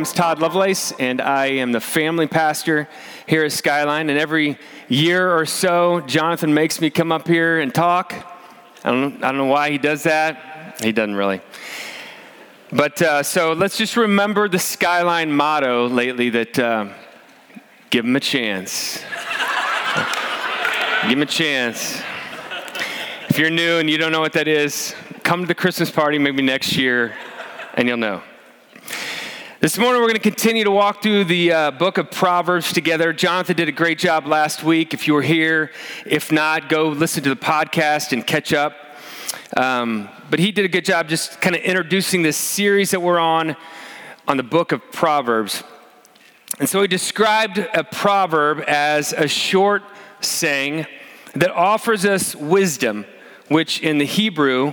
My name is Todd Lovelace, and I am the family pastor here at Skyline. And every year or so, Jonathan makes me come up here and talk. I don't, I don't know why he does that. He doesn't really. But uh, so let's just remember the Skyline motto lately that uh, give him a chance. give him a chance. If you're new and you don't know what that is, come to the Christmas party maybe next year and you'll know. This morning, we're going to continue to walk through the uh, book of Proverbs together. Jonathan did a great job last week. If you were here, if not, go listen to the podcast and catch up. Um, but he did a good job just kind of introducing this series that we're on on the book of Proverbs. And so he described a proverb as a short saying that offers us wisdom, which in the Hebrew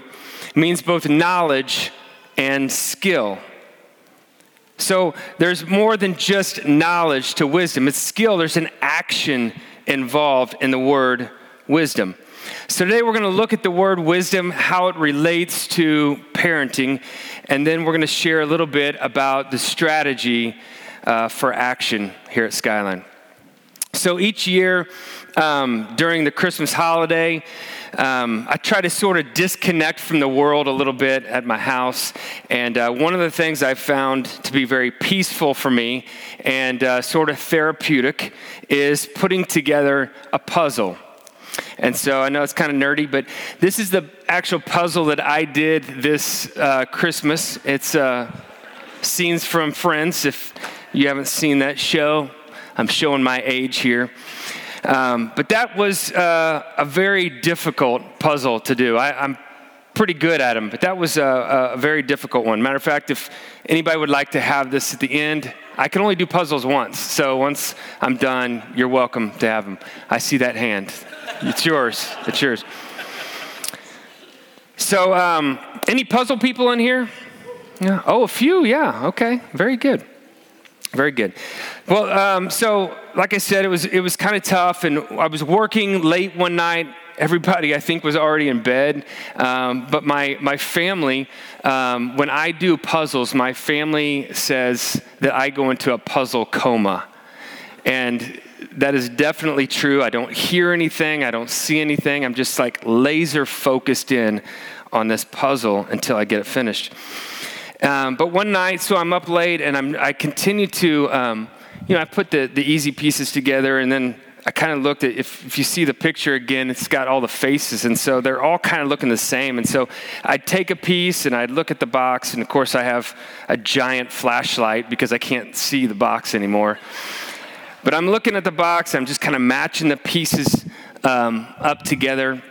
means both knowledge and skill. So there's more than just knowledge to wisdom, it's skill, there's an action involved in the word wisdom. So today we're going to look at the word wisdom, how it relates to parenting, and then we're going to share a little bit about the strategy uh, for action here at Skyline. So each year um, during the Christmas holiday, um, I try to sort of disconnect from the world a little bit at my house. And uh, one of the things I've found to be very peaceful for me and uh, sort of therapeutic is putting together a puzzle. And so I know it's kind of nerdy, but this is the actual puzzle that I did this uh, Christmas. It's uh, scenes from Friends. If you haven't seen that show, I'm showing my age here. Um, but that was uh, a very difficult puzzle to do. I, am pretty good at them, but that was a, a, very difficult one. Matter of fact, if anybody would like to have this at the end, I can only do puzzles once. So once I'm done, you're welcome to have them. I see that hand. It's yours. It's yours. So, um, any puzzle people in here? Yeah. Oh, a few. Yeah. Okay. Very good. Very good. Well, um, so like I said, it was it was kind of tough, and I was working late one night. Everybody, I think, was already in bed. Um, but my my family, um, when I do puzzles, my family says that I go into a puzzle coma, and that is definitely true. I don't hear anything. I don't see anything. I'm just like laser focused in on this puzzle until I get it finished. Um, but one night, so I'm up late and I'm, I continue to, um, you know, I put the, the easy pieces together and then I kind of looked at, if, if you see the picture again, it's got all the faces. And so they're all kind of looking the same. And so I'd take a piece and I'd look at the box. And of course, I have a giant flashlight because I can't see the box anymore. But I'm looking at the box, I'm just kind of matching the pieces um, up together.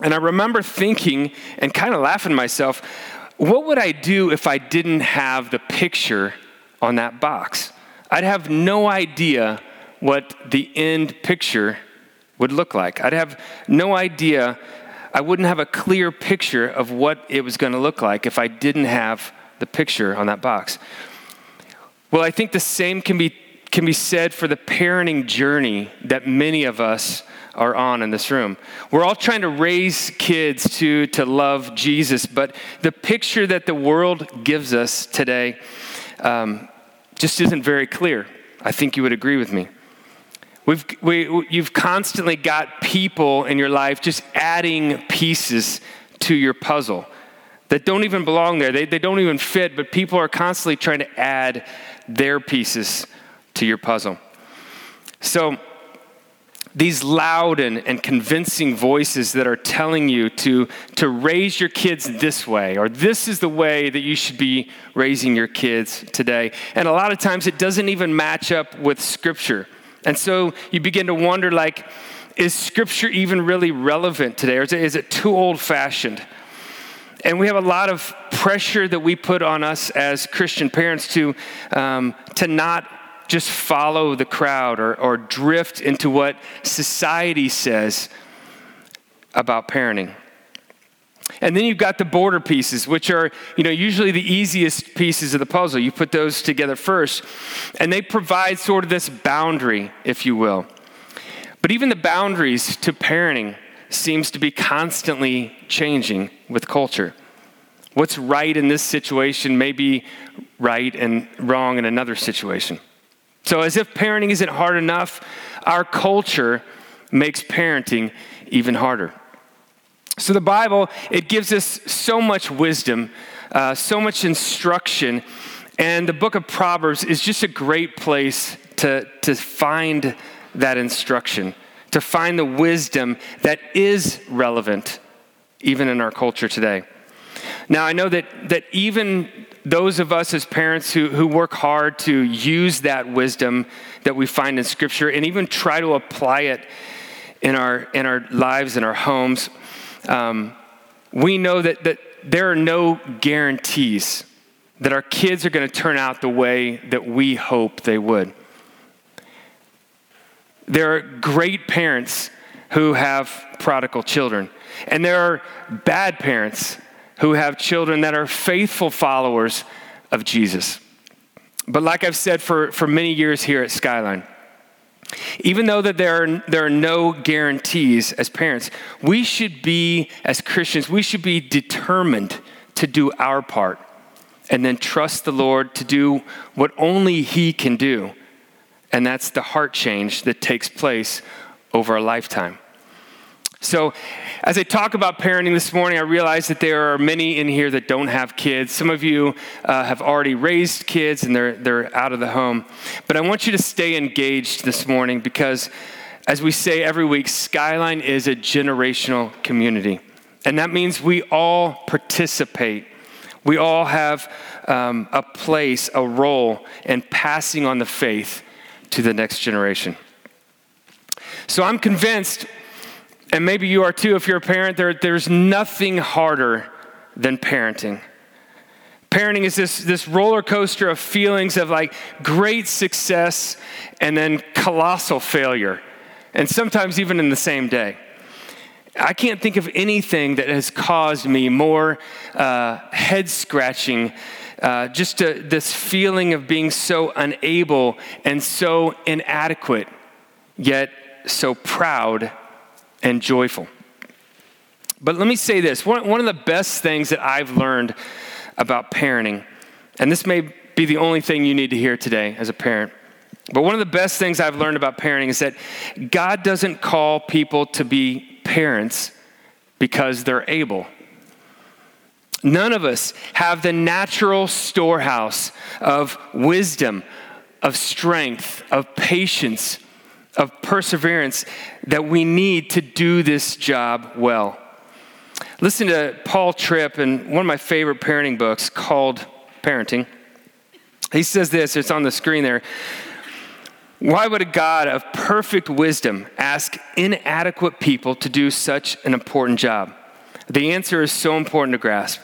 And I remember thinking and kind of laughing myself, what would I do if I didn't have the picture on that box? I'd have no idea what the end picture would look like. I'd have no idea, I wouldn't have a clear picture of what it was going to look like if I didn't have the picture on that box. Well, I think the same can be, can be said for the parenting journey that many of us are on in this room. We're all trying to raise kids to, to love Jesus, but the picture that the world gives us today um, just isn't very clear. I think you would agree with me. We've, we, you've constantly got people in your life just adding pieces to your puzzle that don't even belong there. They, they don't even fit, but people are constantly trying to add their pieces to your puzzle. So, these loud and, and convincing voices that are telling you to, to raise your kids this way, or this is the way that you should be raising your kids today. And a lot of times it doesn't even match up with Scripture. And so you begin to wonder like, is Scripture even really relevant today, or is it, is it too old fashioned? And we have a lot of pressure that we put on us as Christian parents to, um, to not just follow the crowd or, or drift into what society says about parenting. And then you've got the border pieces, which are, you know, usually the easiest pieces of the puzzle. You put those together first, and they provide sort of this boundary, if you will. But even the boundaries to parenting seems to be constantly changing with culture. What's right in this situation may be right and wrong in another situation. So, as if parenting isn't hard enough, our culture makes parenting even harder. So, the Bible, it gives us so much wisdom, uh, so much instruction, and the book of Proverbs is just a great place to, to find that instruction, to find the wisdom that is relevant even in our culture today. Now, I know that, that even those of us as parents who, who work hard to use that wisdom that we find in Scripture and even try to apply it in our, in our lives, in our homes, um, we know that, that there are no guarantees that our kids are going to turn out the way that we hope they would. There are great parents who have prodigal children, and there are bad parents who have children that are faithful followers of Jesus. But like I've said for, for many years here at Skyline, even though that there are, there are no guarantees as parents, we should be, as Christians, we should be determined to do our part and then trust the Lord to do what only He can do. And that's the heart change that takes place over a lifetime. So, as I talk about parenting this morning, I realize that there are many in here that don't have kids. Some of you uh, have already raised kids and they're, they're out of the home. But I want you to stay engaged this morning because, as we say every week, Skyline is a generational community. And that means we all participate. We all have um, a place, a role in passing on the faith to the next generation. So I'm convinced and maybe you are too if you're a parent, there, there's nothing harder than parenting. Parenting is this, this roller coaster of feelings of like great success and then colossal failure, and sometimes even in the same day. I can't think of anything that has caused me more uh, head scratching, uh, just a, this feeling of being so unable and so inadequate, yet so proud and joyful. But let me say this one, one of the best things that I've learned about parenting, and this may be the only thing you need to hear today as a parent, but one of the best things I've learned about parenting is that God doesn't call people to be parents because they're able. None of us have the natural storehouse of wisdom, of strength, of patience, of perseverance that we need to do this job well. Listen to Paul Tripp in one of my favorite parenting books called Parenting. He says this, it's on the screen there. Why would a God of perfect wisdom ask inadequate people to do such an important job? The answer is so important to grasp.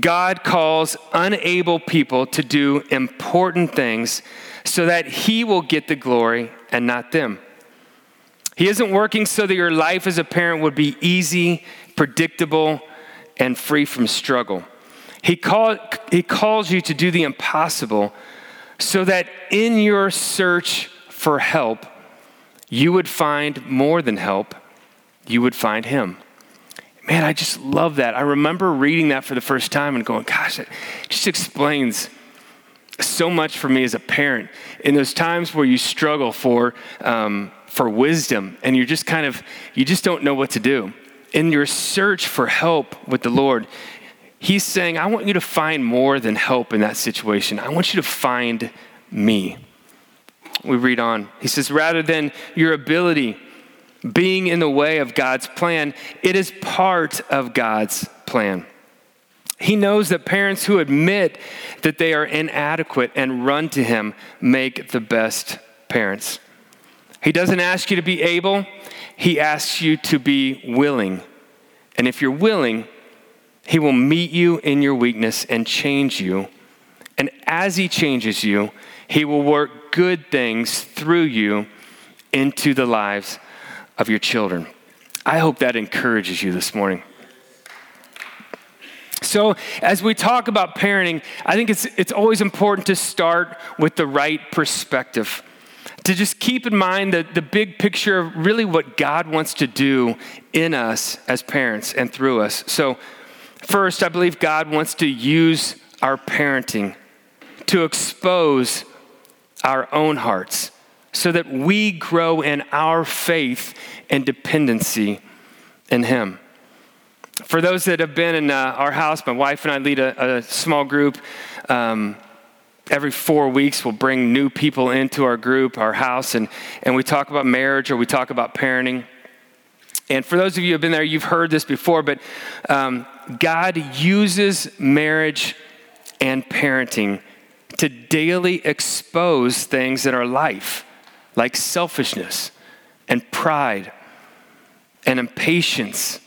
God calls unable people to do important things so that He will get the glory and not them. He isn't working so that your life as a parent would be easy, predictable, and free from struggle. He, call, he calls you to do the impossible so that in your search for help, you would find more than help, you would find Him. Man, I just love that. I remember reading that for the first time and going, gosh, it just explains so much for me as a parent. In those times where you struggle for, um, for wisdom and you're just kind of, you just don't know what to do. In your search for help with the Lord, He's saying, I want you to find more than help in that situation. I want you to find me. We read on. He says, rather than your ability being in the way of God's plan, it is part of God's plan. He knows that parents who admit that they are inadequate and run to Him make the best parents. He doesn't ask you to be able, He asks you to be willing. And if you're willing, He will meet you in your weakness and change you. And as He changes you, He will work good things through you into the lives of your children. I hope that encourages you this morning. So, as we talk about parenting, I think it's, it's always important to start with the right perspective to just keep in mind the, the big picture of really what God wants to do in us as parents and through us. So, first, I believe God wants to use our parenting to expose our own hearts so that we grow in our faith and dependency in Him. For those that have been in uh, our house, my wife and I lead a, a small group. Um, every four weeks we'll bring new people into our group our house and, and we talk about marriage or we talk about parenting and for those of you who have been there you've heard this before but um, god uses marriage and parenting to daily expose things in our life like selfishness and pride and impatience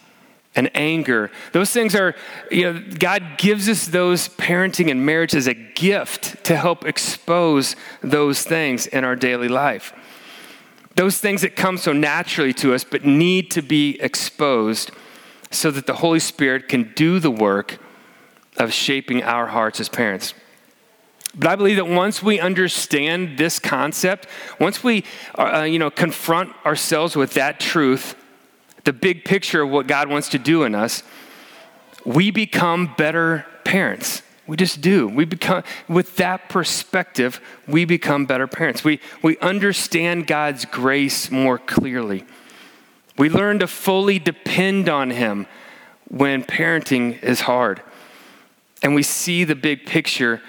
and anger. Those things are, you know, God gives us those parenting and marriage as a gift to help expose those things in our daily life. Those things that come so naturally to us but need to be exposed so that the Holy Spirit can do the work of shaping our hearts as parents. But I believe that once we understand this concept, once we, uh, you know, confront ourselves with that truth, the big picture of what God wants to do in us, we become better parents. We just do. We become, with that perspective, we become better parents. We, we understand God's grace more clearly. We learn to fully depend on Him when parenting is hard. And we see the big picture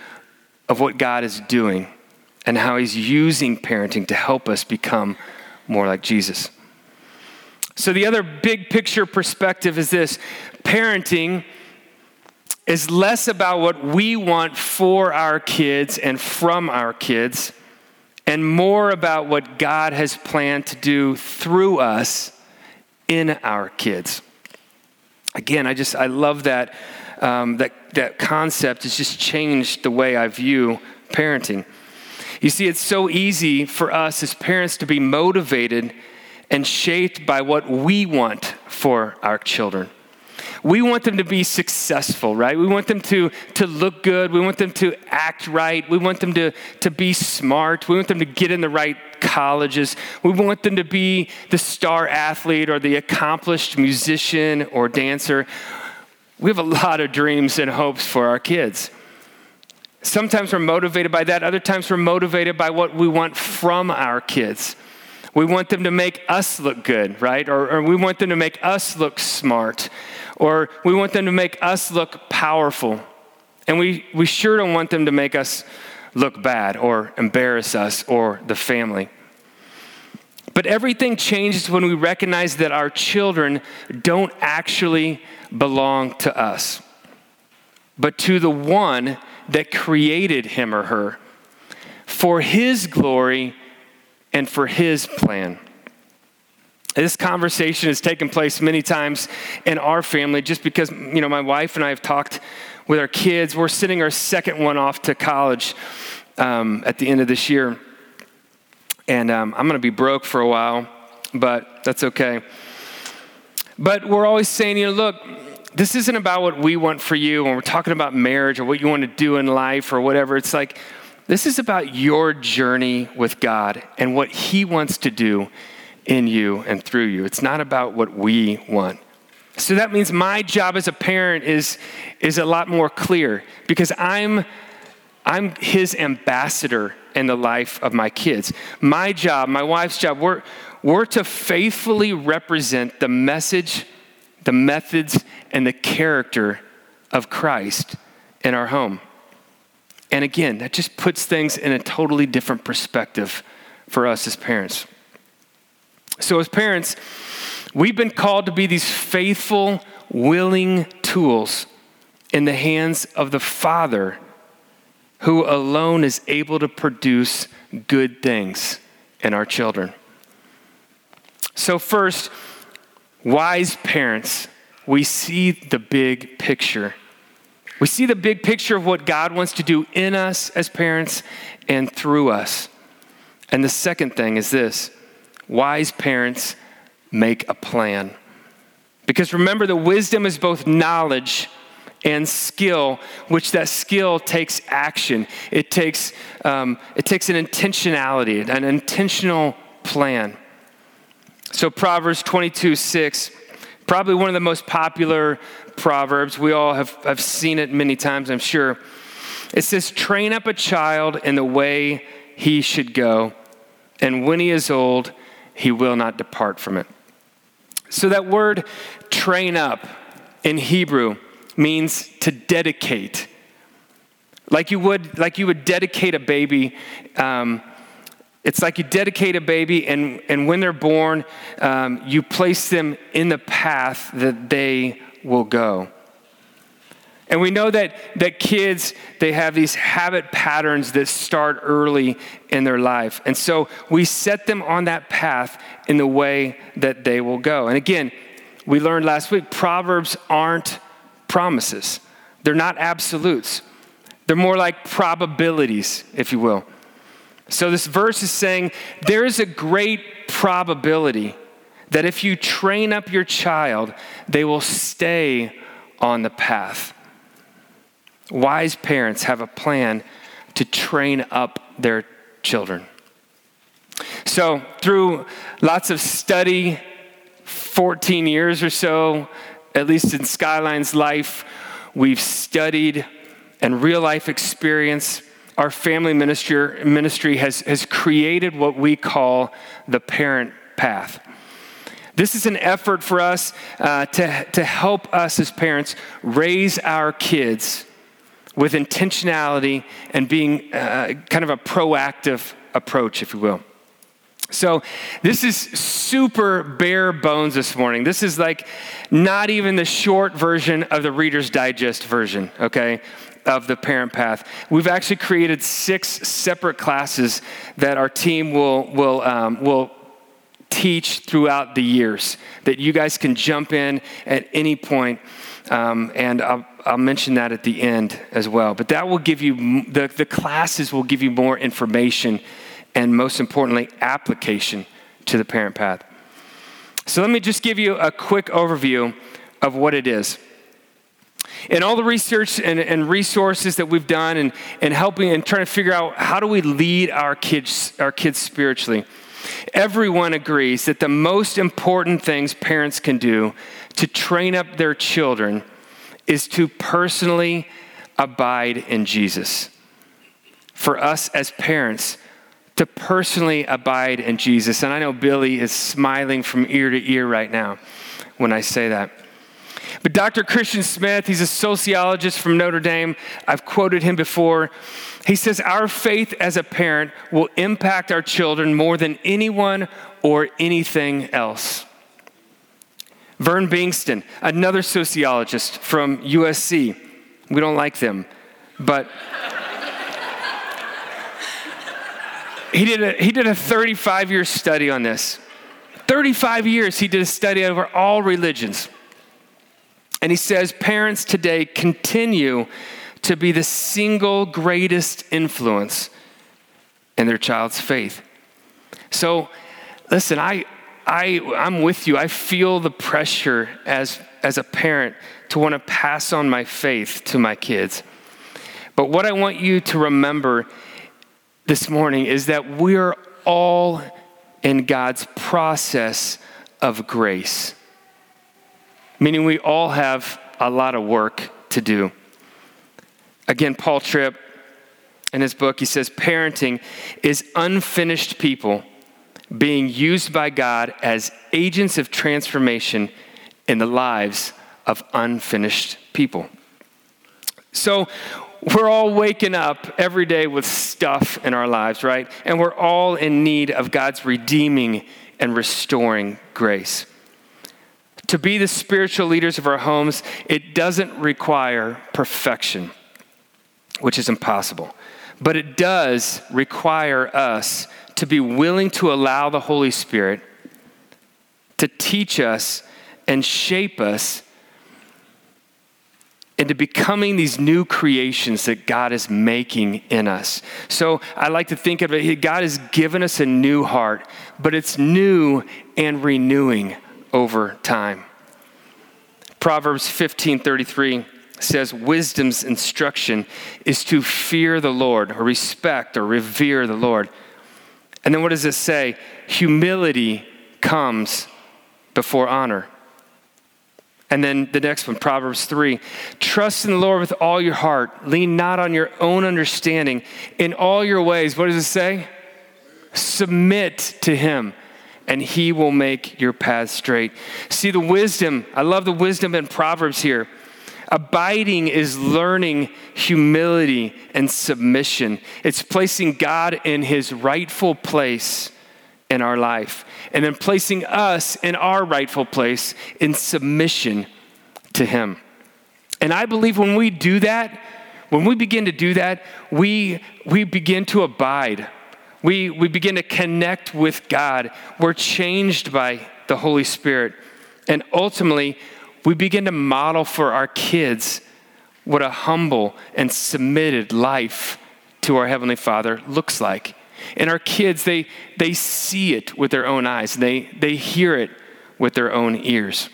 of what God is doing and how He's using parenting to help us become more like Jesus. So, the other big picture perspective is this parenting is less about what we want for our kids and from our kids, and more about what God has planned to do through us in our kids. Again, I just, I love that, um, that, that concept has just changed the way I view parenting. You see, it's so easy for us as parents to be motivated and shaped by what we want for our children. We want them to be successful, right? We want them to, to look good. We want them to act right. We want them to, to be smart. We want them to get in the right colleges. We want them to be the star athlete or the accomplished musician or dancer. We have a lot of dreams and hopes for our kids. Sometimes we're motivated by that, other times we're motivated by what we want from our kids. We want them to make us look good, right? Or, or, we want them to make us look smart. Or we want them to make us look powerful. And we, we sure don't want them to make us look bad or embarrass us or the family. But everything changes when we recognize that our children don't actually belong to us, but to the one that created him or her for his glory and for His plan. This conversation has taken place many times in our family just because, you know, my wife and I have talked with our kids. We're sending our second one off to college um, at the end of this year. And um, I'm going to be broke for a while, but that's okay. But we're always saying, you know, look, this isn't about what we want for you when we're talking about marriage or what you want to do in life or whatever. It's like, this is about your journey with God and what He wants to do in you and through you. It's not about what we want. So that means my job as a parent is, is a lot more clear because I'm, I'm His ambassador in the life of my kids. My job, my wife's job, we're, we're to faithfully represent the message, the methods, and the character of Christ in our home. And again, that just puts things in a totally different perspective for us as parents. So, as parents, we've been called to be these faithful, willing tools in the hands of the Father who alone is able to produce good things in our children. So, first, wise parents, we see the big picture. We see the big picture of what God wants to do in us as parents and through us. And the second thing is this wise parents make a plan. Because remember, the wisdom is both knowledge and skill, which that skill takes action. It takes, um, it takes an intentionality, an intentional plan. So, Proverbs 22 6, probably one of the most popular proverbs. We all have, have seen it many times, I'm sure. It says, Train up a child in the way he should go, and when he is old, he will not depart from it. So, that word train up in Hebrew means to dedicate. Like you would, like you would dedicate a baby. Um, it's like you dedicate a baby, and, and when they're born, um, you place them in the path that they will go. And we know that, that kids, they have these habit patterns that start early in their life. And so we set them on that path in the way that they will go. And again, we learned last week Proverbs aren't promises, they're not absolutes. They're more like probabilities, if you will. So this verse is saying there is a great probability that if you train up your child, they will stay on the path. Wise parents have a plan to train up their children. So, through lots of study, 14 years or so, at least in Skyline's life, we've studied and real life experience. Our family ministry, ministry has, has created what we call the parent path. This is an effort for us uh, to, to help us as parents raise our kids with intentionality and being uh, kind of a proactive approach, if you will. So, this is super bare bones this morning. This is like not even the short version of the Reader's Digest version, okay, of the parent path. We've actually created six separate classes that our team will, will, um, will teach throughout the years that you guys can jump in at any point. Um, and I'll, I'll mention that at the end as well. But that will give you, the, the classes will give you more information and most importantly, application to the parent path. So let me just give you a quick overview of what it is. In all the research and, and, resources that we've done and, and helping and trying to figure out how do we lead our kids, our kids spiritually, everyone agrees that the most important things parents can do to train up their children is to personally abide in Jesus. For us as parents, to personally abide in Jesus. And I know Billy is smiling from ear to ear right now when I say that. But Dr. Christian Smith, he's a sociologist from Notre Dame. I've quoted him before. He says, Our faith as a parent will impact our children more than anyone or anything else. Vern Bengtson, another sociologist from USC. We don't like them, but he did a, he did a 35 year study on this. 35 years he did a study over all religions. And he says parents today continue to be the single greatest influence in their child's faith. So, listen, I, I, I'm with you. I feel the pressure as, as a parent to want to pass on my faith to my kids. But what I want you to remember this morning is that we're all in God's process of grace, meaning we all have a lot of work to do. Again, Paul Tripp, in his book, he says, Parenting is unfinished people being used by God as agents of transformation in the lives of unfinished people. So, we're all waking up every day with stuff in our lives, right? And we're all in need of God's redeeming and restoring grace. To be the spiritual leaders of our homes, it doesn't require perfection, which is impossible. But it does require us to be willing to allow the Holy Spirit to teach us and shape us into becoming these new creations that God is making in us. So I like to think of it God has given us a new heart, but it's new and renewing over time. Proverbs 15:33 says wisdom's instruction is to fear the Lord or respect or revere the Lord. And then what does it say? Humility comes before honor. And then the next one, Proverbs 3 Trust in the Lord with all your heart, lean not on your own understanding. In all your ways, what does it say? Submit to Him, and He will make your path straight. See the wisdom, I love the wisdom in Proverbs here. Abiding is learning humility and submission. It's placing God in his rightful place in our life and then placing us in our rightful place in submission to him. And I believe when we do that, when we begin to do that, we, we begin to abide. We, we begin to connect with God. We're changed by the Holy Spirit. And ultimately, we begin to model for our kids what a humble and submitted life to our Heavenly Father looks like. And our kids, they, they see it with their own eyes, they, they hear it with their own ears.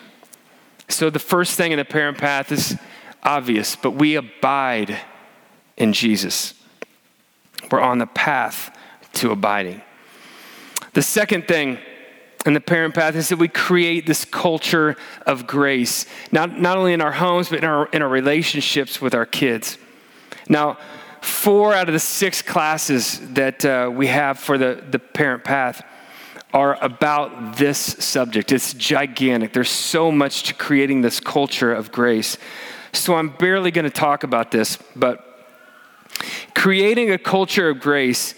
So the first thing in the parent path is obvious, but we abide in Jesus. We're on the path to abiding. The second thing in the parent path is that we create this culture of grace, not, not only in our homes, but in our, in our relationships with our kids. Now, four out of the six classes that uh, we have for the, the parent path are about this subject. It's gigantic. There's so much to creating this culture of grace. So I'm barely going to talk about this, but creating a culture of grace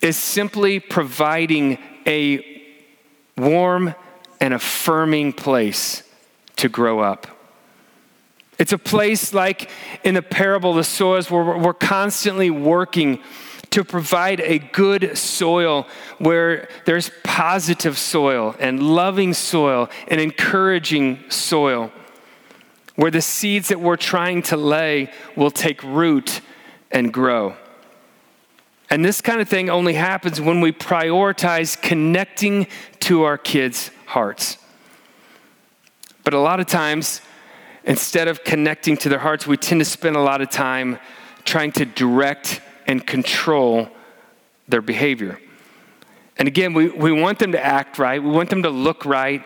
is simply providing a warm and affirming place to grow up. It's a place like in the parable the soils where we're constantly working to provide a good soil where there's positive soil and loving soil and encouraging soil, where the seeds that we're trying to lay will take root and grow. And this kind of thing only happens when we prioritize connecting to our kids' hearts. But a lot of times, instead of connecting to their hearts, we tend to spend a lot of time trying to direct and control their behavior. And again, we, we want them to act right, we want them to look right.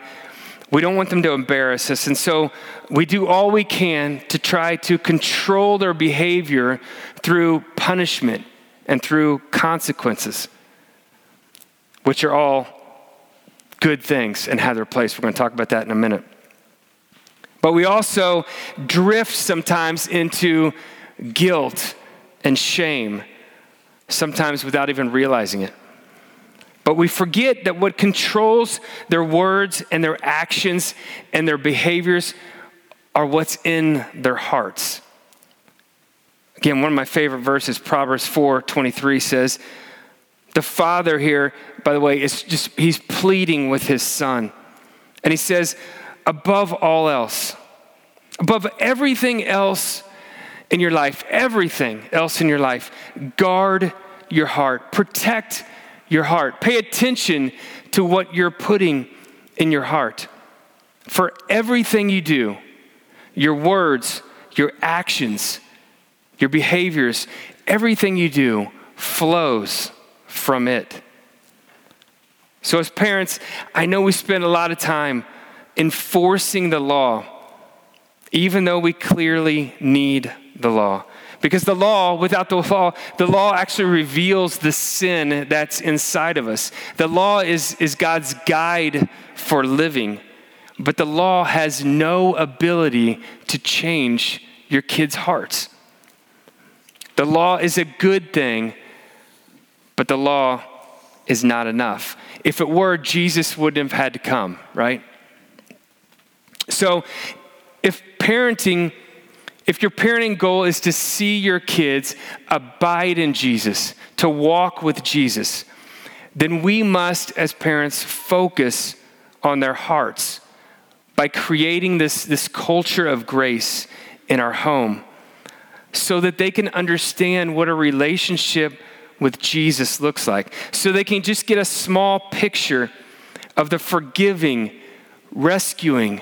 We don't want them to embarrass us. And so we do all we can to try to control their behavior through punishment and through consequences, which are all good things and have their place. We're going to talk about that in a minute. But we also drift sometimes into guilt and shame, sometimes without even realizing it. But we forget that what controls their words and their actions and their behaviors are what's in their hearts. Again, one of my favorite verses, Proverbs 4 23 says, The father here, by the way, is just, he's pleading with his son. And he says, Above all else, above everything else in your life, everything else in your life, guard your heart, protect your heart, pay attention to what you're putting in your heart. For everything you do, your words, your actions, your behaviors, everything you do flows from it. So, as parents, I know we spend a lot of time enforcing the law, even though we clearly need the law. Because the law, without the law, the law actually reveals the sin that's inside of us. The law is, is God's guide for living, but the law has no ability to change your kids' hearts. The law is a good thing, but the law is not enough. If it were, Jesus wouldn't have had to come, right? So, if parenting, if your parenting goal is to see your kids abide in Jesus, to walk with Jesus, then we must, as parents, focus on their hearts by creating this, this culture of grace in our home so that they can understand what a relationship with Jesus looks like. So they can just get a small picture of the forgiving, rescuing,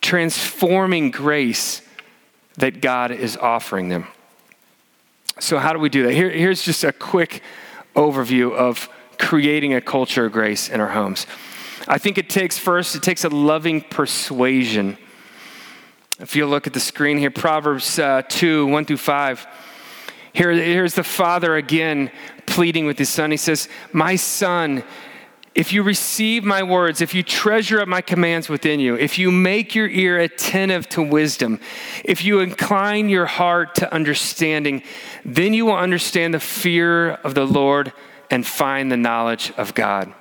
transforming grace that God is offering them. So, how do we do that? Here, here's just a quick overview of creating a culture of grace in our homes. I think it takes first, it takes a loving persuasion. If you look at the screen here, Proverbs uh, 2 1 through 5. Here, here's the father again pleading with his son. He says, My son, if you receive my words, if you treasure up my commands within you, if you make your ear attentive to wisdom, if you incline your heart to understanding, then you will understand the fear of the Lord and find the knowledge of God.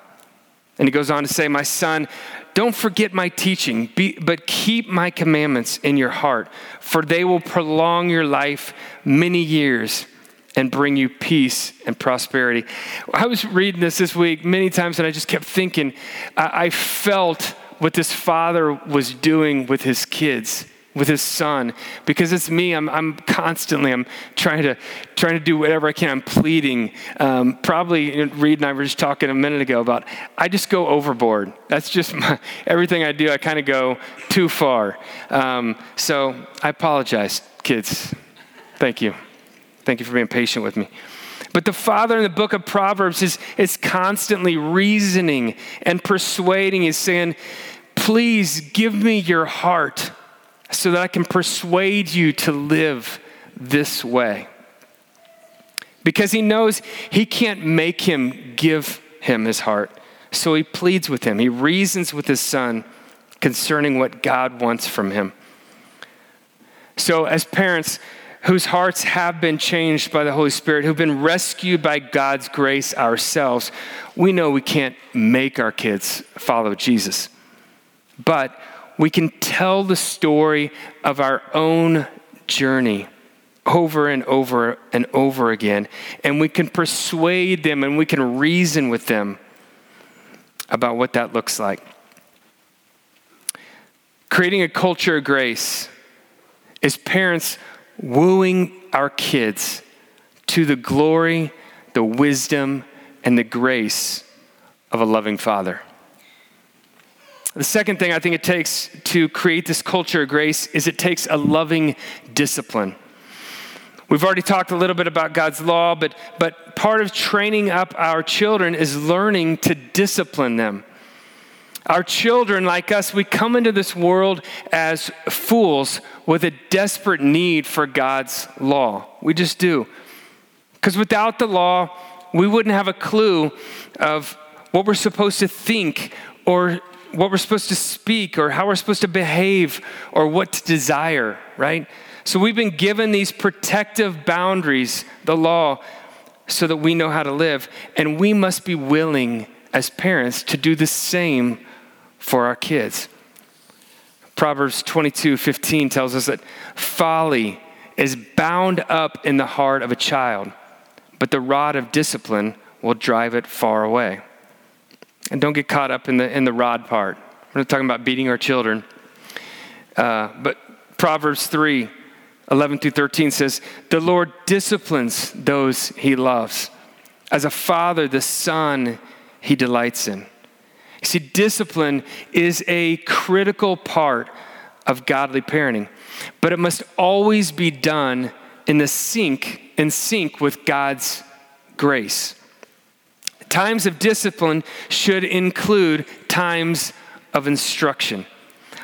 And he goes on to say, My son, don't forget my teaching, but keep my commandments in your heart, for they will prolong your life many years and bring you peace and prosperity. I was reading this this week many times, and I just kept thinking, I felt what this father was doing with his kids with his son. Because it's me i'm, I'm constantly i'm trying to trying to do whatever i can. I'm pleading. Um, probably reed and i were just talking a minute ago about i just go overboard. That's just my, everything i do i kind of go too far. Um, so i apologize kids. Thank you. Thank you for being patient with me. But the father in the book of Proverbs is, is constantly reasoning and persuading. He's saying, Please give me your heart so that I can persuade you to live this way. Because he knows he can't make him give him his heart. So he pleads with him. He reasons with his son concerning what God wants from him. So, as parents, whose hearts have been changed by the Holy Spirit, who've been rescued by God's grace ourselves, we know we can't make our kids follow Jesus. But we can tell the story of our own journey over and over and over again. And we can persuade them and we can reason with them about what that looks like. Creating a culture of grace is parents wooing our kids to the glory, the wisdom, and the grace of a loving father. The second thing I think it takes to create this culture of grace is it takes a loving discipline. We've already talked a little bit about God's law, but, but part of training up our children is learning to discipline them. Our children, like us, we come into this world as fools with a desperate need for God's law. We just do. Because without the law, we wouldn't have a clue of what we're supposed to think or what we're supposed to speak or how we're supposed to behave or what to desire, right? So we've been given these protective boundaries, the law, so that we know how to live. And we must be willing as parents to do the same for our kids. Proverbs 22 15 tells us that folly is bound up in the heart of a child, but the rod of discipline will drive it far away. And don't get caught up in the, in the rod part. We're not talking about beating our children. Uh, but Proverbs 3 11 through 13 says, The Lord disciplines those he loves. As a father, the son he delights in. You See, discipline is a critical part of godly parenting, but it must always be done in the sync in sync with God's grace. Times of discipline should include times of instruction.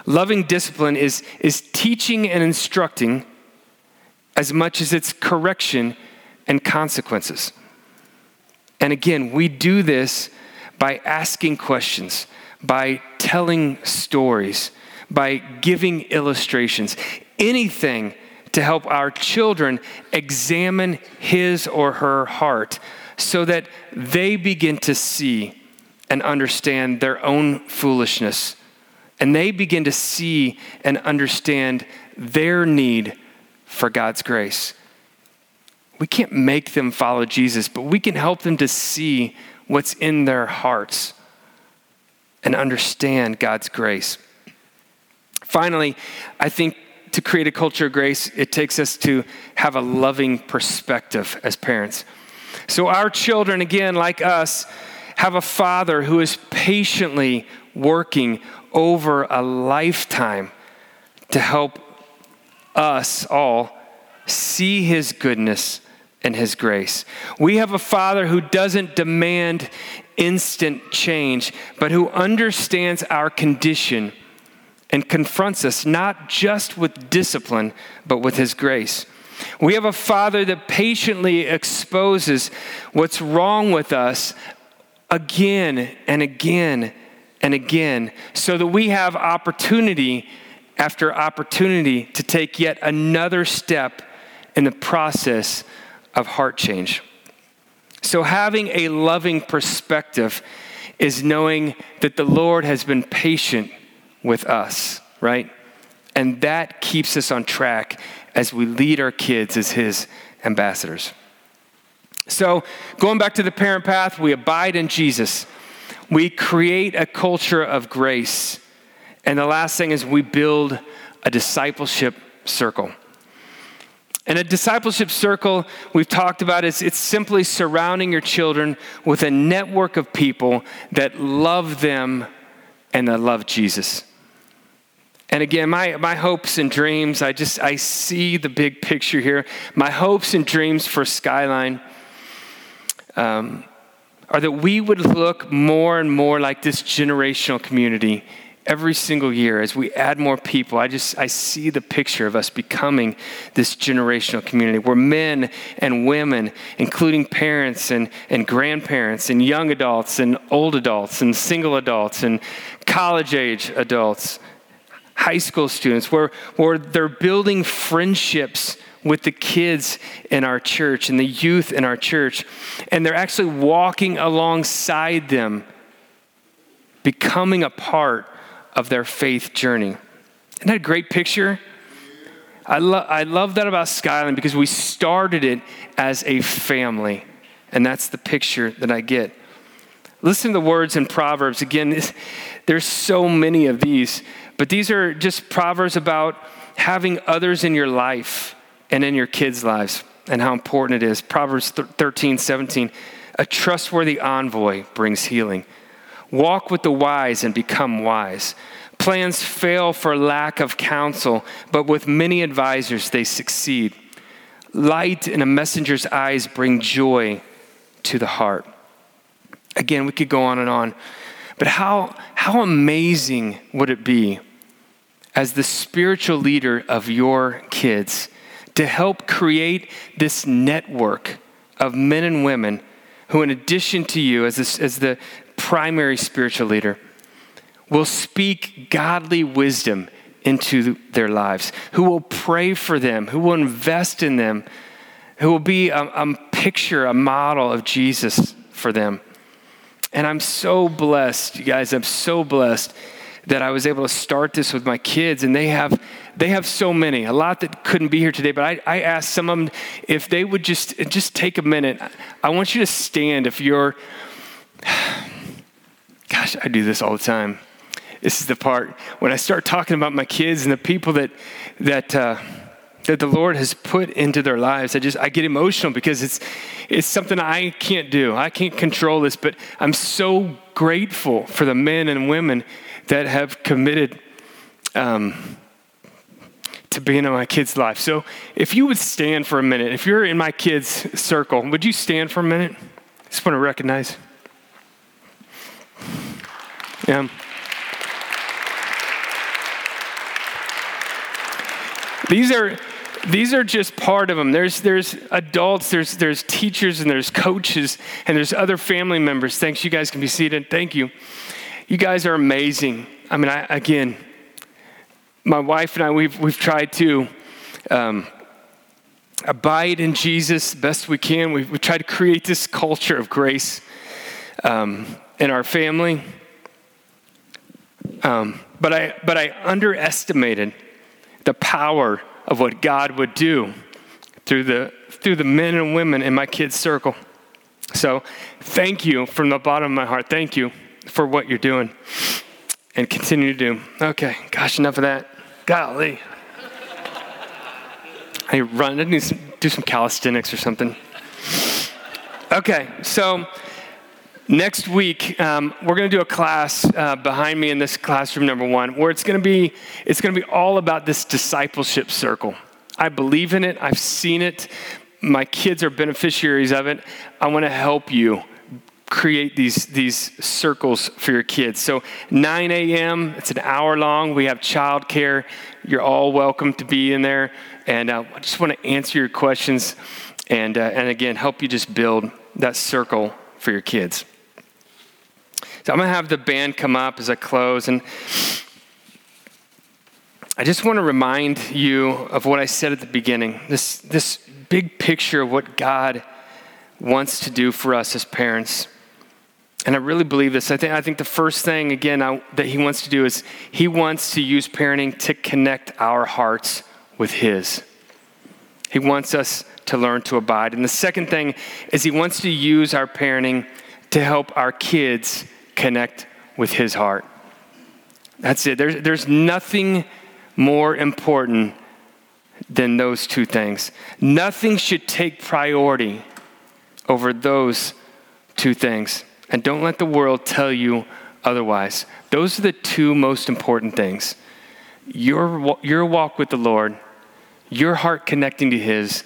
Loving discipline is, is teaching and instructing as much as it's correction and consequences. And again, we do this by asking questions, by telling stories, by giving illustrations, anything to help our children examine his or her heart so that they begin to see and understand their own foolishness. And they begin to see and understand their need for God's grace. We can't make them follow Jesus, but we can help them to see what's in their hearts. and understand God's grace. Finally, I think to create a culture of grace, it takes us to have a loving perspective as parents. So, our children, again, like us, have a father who is patiently working over a lifetime to help us all see his goodness and his grace. We have a father who doesn't demand instant change, but who understands our condition and confronts us not just with discipline, but with his grace. We have a father that patiently exposes what's wrong with us again and again and again so that we have opportunity after opportunity to take yet another step in the process of heart change. So, having a loving perspective is knowing that the Lord has been patient with us, right? And that keeps us on track as we lead our kids as His ambassadors. So, going back to the parent path, we abide in Jesus. We create a culture of grace. And the last thing is we build a discipleship circle. And a discipleship circle, we've talked about, is it's simply surrounding your children with a network of people that love them and that love Jesus. And again, my, my hopes and dreams, I just I see the big picture here. My hopes and dreams for Skyline um, are that we would look more and more like this generational community every single year as we add more people i just i see the picture of us becoming this generational community where men and women including parents and, and grandparents and young adults and old adults and single adults and college age adults high school students where, where they're building friendships with the kids in our church and the youth in our church and they're actually walking alongside them becoming a part of their faith journey. Isn't that a great picture? I, lo- I love that about Skyline because we started it as a family, and that's the picture that I get. Listen to the words in Proverbs. Again, there's so many of these, but these are just Proverbs about having others in your life and in your kids' lives and how important it is. Proverbs 13, 17. A trustworthy envoy brings healing. Walk with the wise and become wise. Plans fail for lack of counsel, but with many advisors they succeed. Light in a messenger's eyes bring joy to the heart. Again, we could go on and on. But how, how amazing would it be as the spiritual leader of your kids to help create this network of men and women who, in addition to you as, as the primary spiritual leader, will speak godly wisdom into their lives, who will pray for them, who will invest in them, who will be a, a picture, a model of Jesus for them. And I'm so blessed, you guys, I'm so blessed that I was able to start this with my kids, and they have they have so many, a lot that couldn't be here today. But I, I asked some of them if they would just just take a minute. I want you to stand if you're Gosh, I do this all the time. This is the part when I start talking about my kids and the people that that uh, that the Lord has put into their lives. I just I get emotional because it's it's something I can't do. I can't control this, but I'm so grateful for the men and women that have committed um, to being in my kids' life. So if you would stand for a minute, if you're in my kids' circle, would you stand for a minute? I just want to recognize. Yeah. These are these are just part of them. There's there's adults, there's there's teachers, and there's coaches, and there's other family members. Thanks, you guys can be seated. Thank you. You guys are amazing. I mean, I, again, my wife and I we've we've tried to. Um, abide in Jesus best we can. We, we try to create this culture of grace um, in our family. Um, but, I, but I underestimated the power of what God would do through the, through the men and women in my kids' circle. So thank you from the bottom of my heart. Thank you for what you're doing. and continue to do. Okay, gosh, enough of that. Golly. I run, I need to do some calisthenics or something. Okay, so next week um, we're going to do a class uh, behind me in this classroom number one where it's going to be it's going to be all about this discipleship circle i believe in it i've seen it my kids are beneficiaries of it i want to help you create these, these circles for your kids. So 9 a.m., it's an hour long. We have childcare. You're all welcome to be in there. And uh, I just want to answer your questions and, uh, and again, help you just build that circle for your kids. So I'm going to have the band come up as I close. And I just want to remind you of what I said at the beginning this, this big picture of what God wants to do for us as parents. And I really believe this. I think, I think the first thing, again, I, that he wants to do is he wants to use parenting to connect our hearts with his. He wants us to learn to abide. And the second thing is he wants to use our parenting to help our kids connect with his heart. That's it. There's, there's nothing more important than those two things. Nothing should take priority over those two things. And don't let the world tell you otherwise. Those are the two most important things your, your walk with the Lord, your heart connecting to His,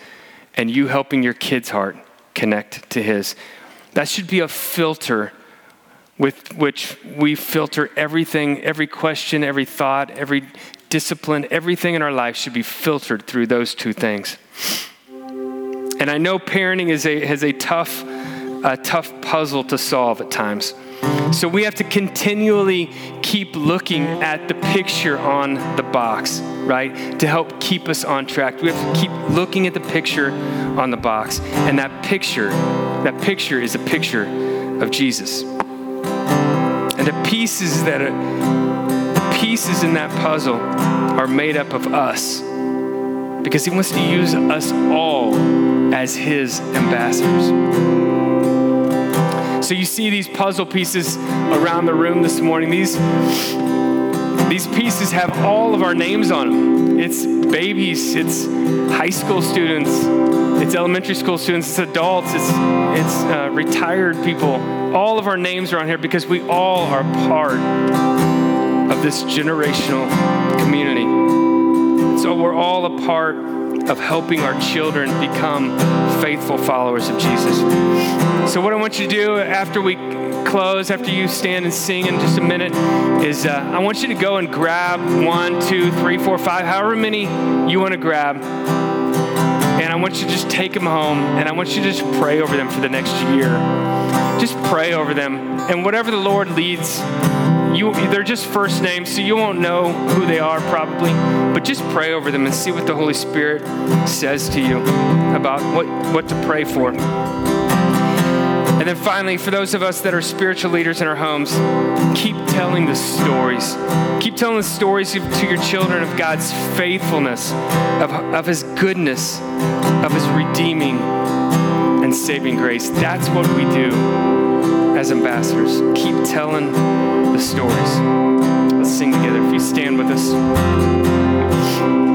and you helping your kid's heart connect to His. That should be a filter with which we filter everything, every question, every thought, every discipline, everything in our life should be filtered through those two things. And I know parenting is a, has a tough a tough puzzle to solve at times. So we have to continually keep looking at the picture on the box, right? To help keep us on track. We have to keep looking at the picture on the box. And that picture, that picture is a picture of Jesus. The pieces that are, the pieces in that puzzle are made up of us. Because he wants to use us all as his ambassadors. So you see these puzzle pieces around the room this morning. These, these pieces have all of our names on them. It's babies, it's high school students, it's elementary school students, it's adults, it's, it's uh, retired people. All of our names are on here because we all are part of this generational community. So we're all a part of helping our children become faithful followers of Jesus. So, what I want you to do after we close, after you stand and sing in just a minute, is uh, I want you to go and grab one, two, three, four, five, however many you want to grab. And I want you to just take them home and I want you to just pray over them for the next year. Just pray over them. And whatever the Lord leads you, they're just first names, so you won't know who they are probably. But just pray over them and see what the Holy Spirit says to you about what, what to pray for. And then finally, for those of us that are spiritual leaders in our homes, keep telling the stories. Keep telling the stories to your children of God's faithfulness, of, of His goodness, of His redeeming and saving grace. That's what we do as ambassadors. Keep telling the stories. Let's sing together if you stand with us.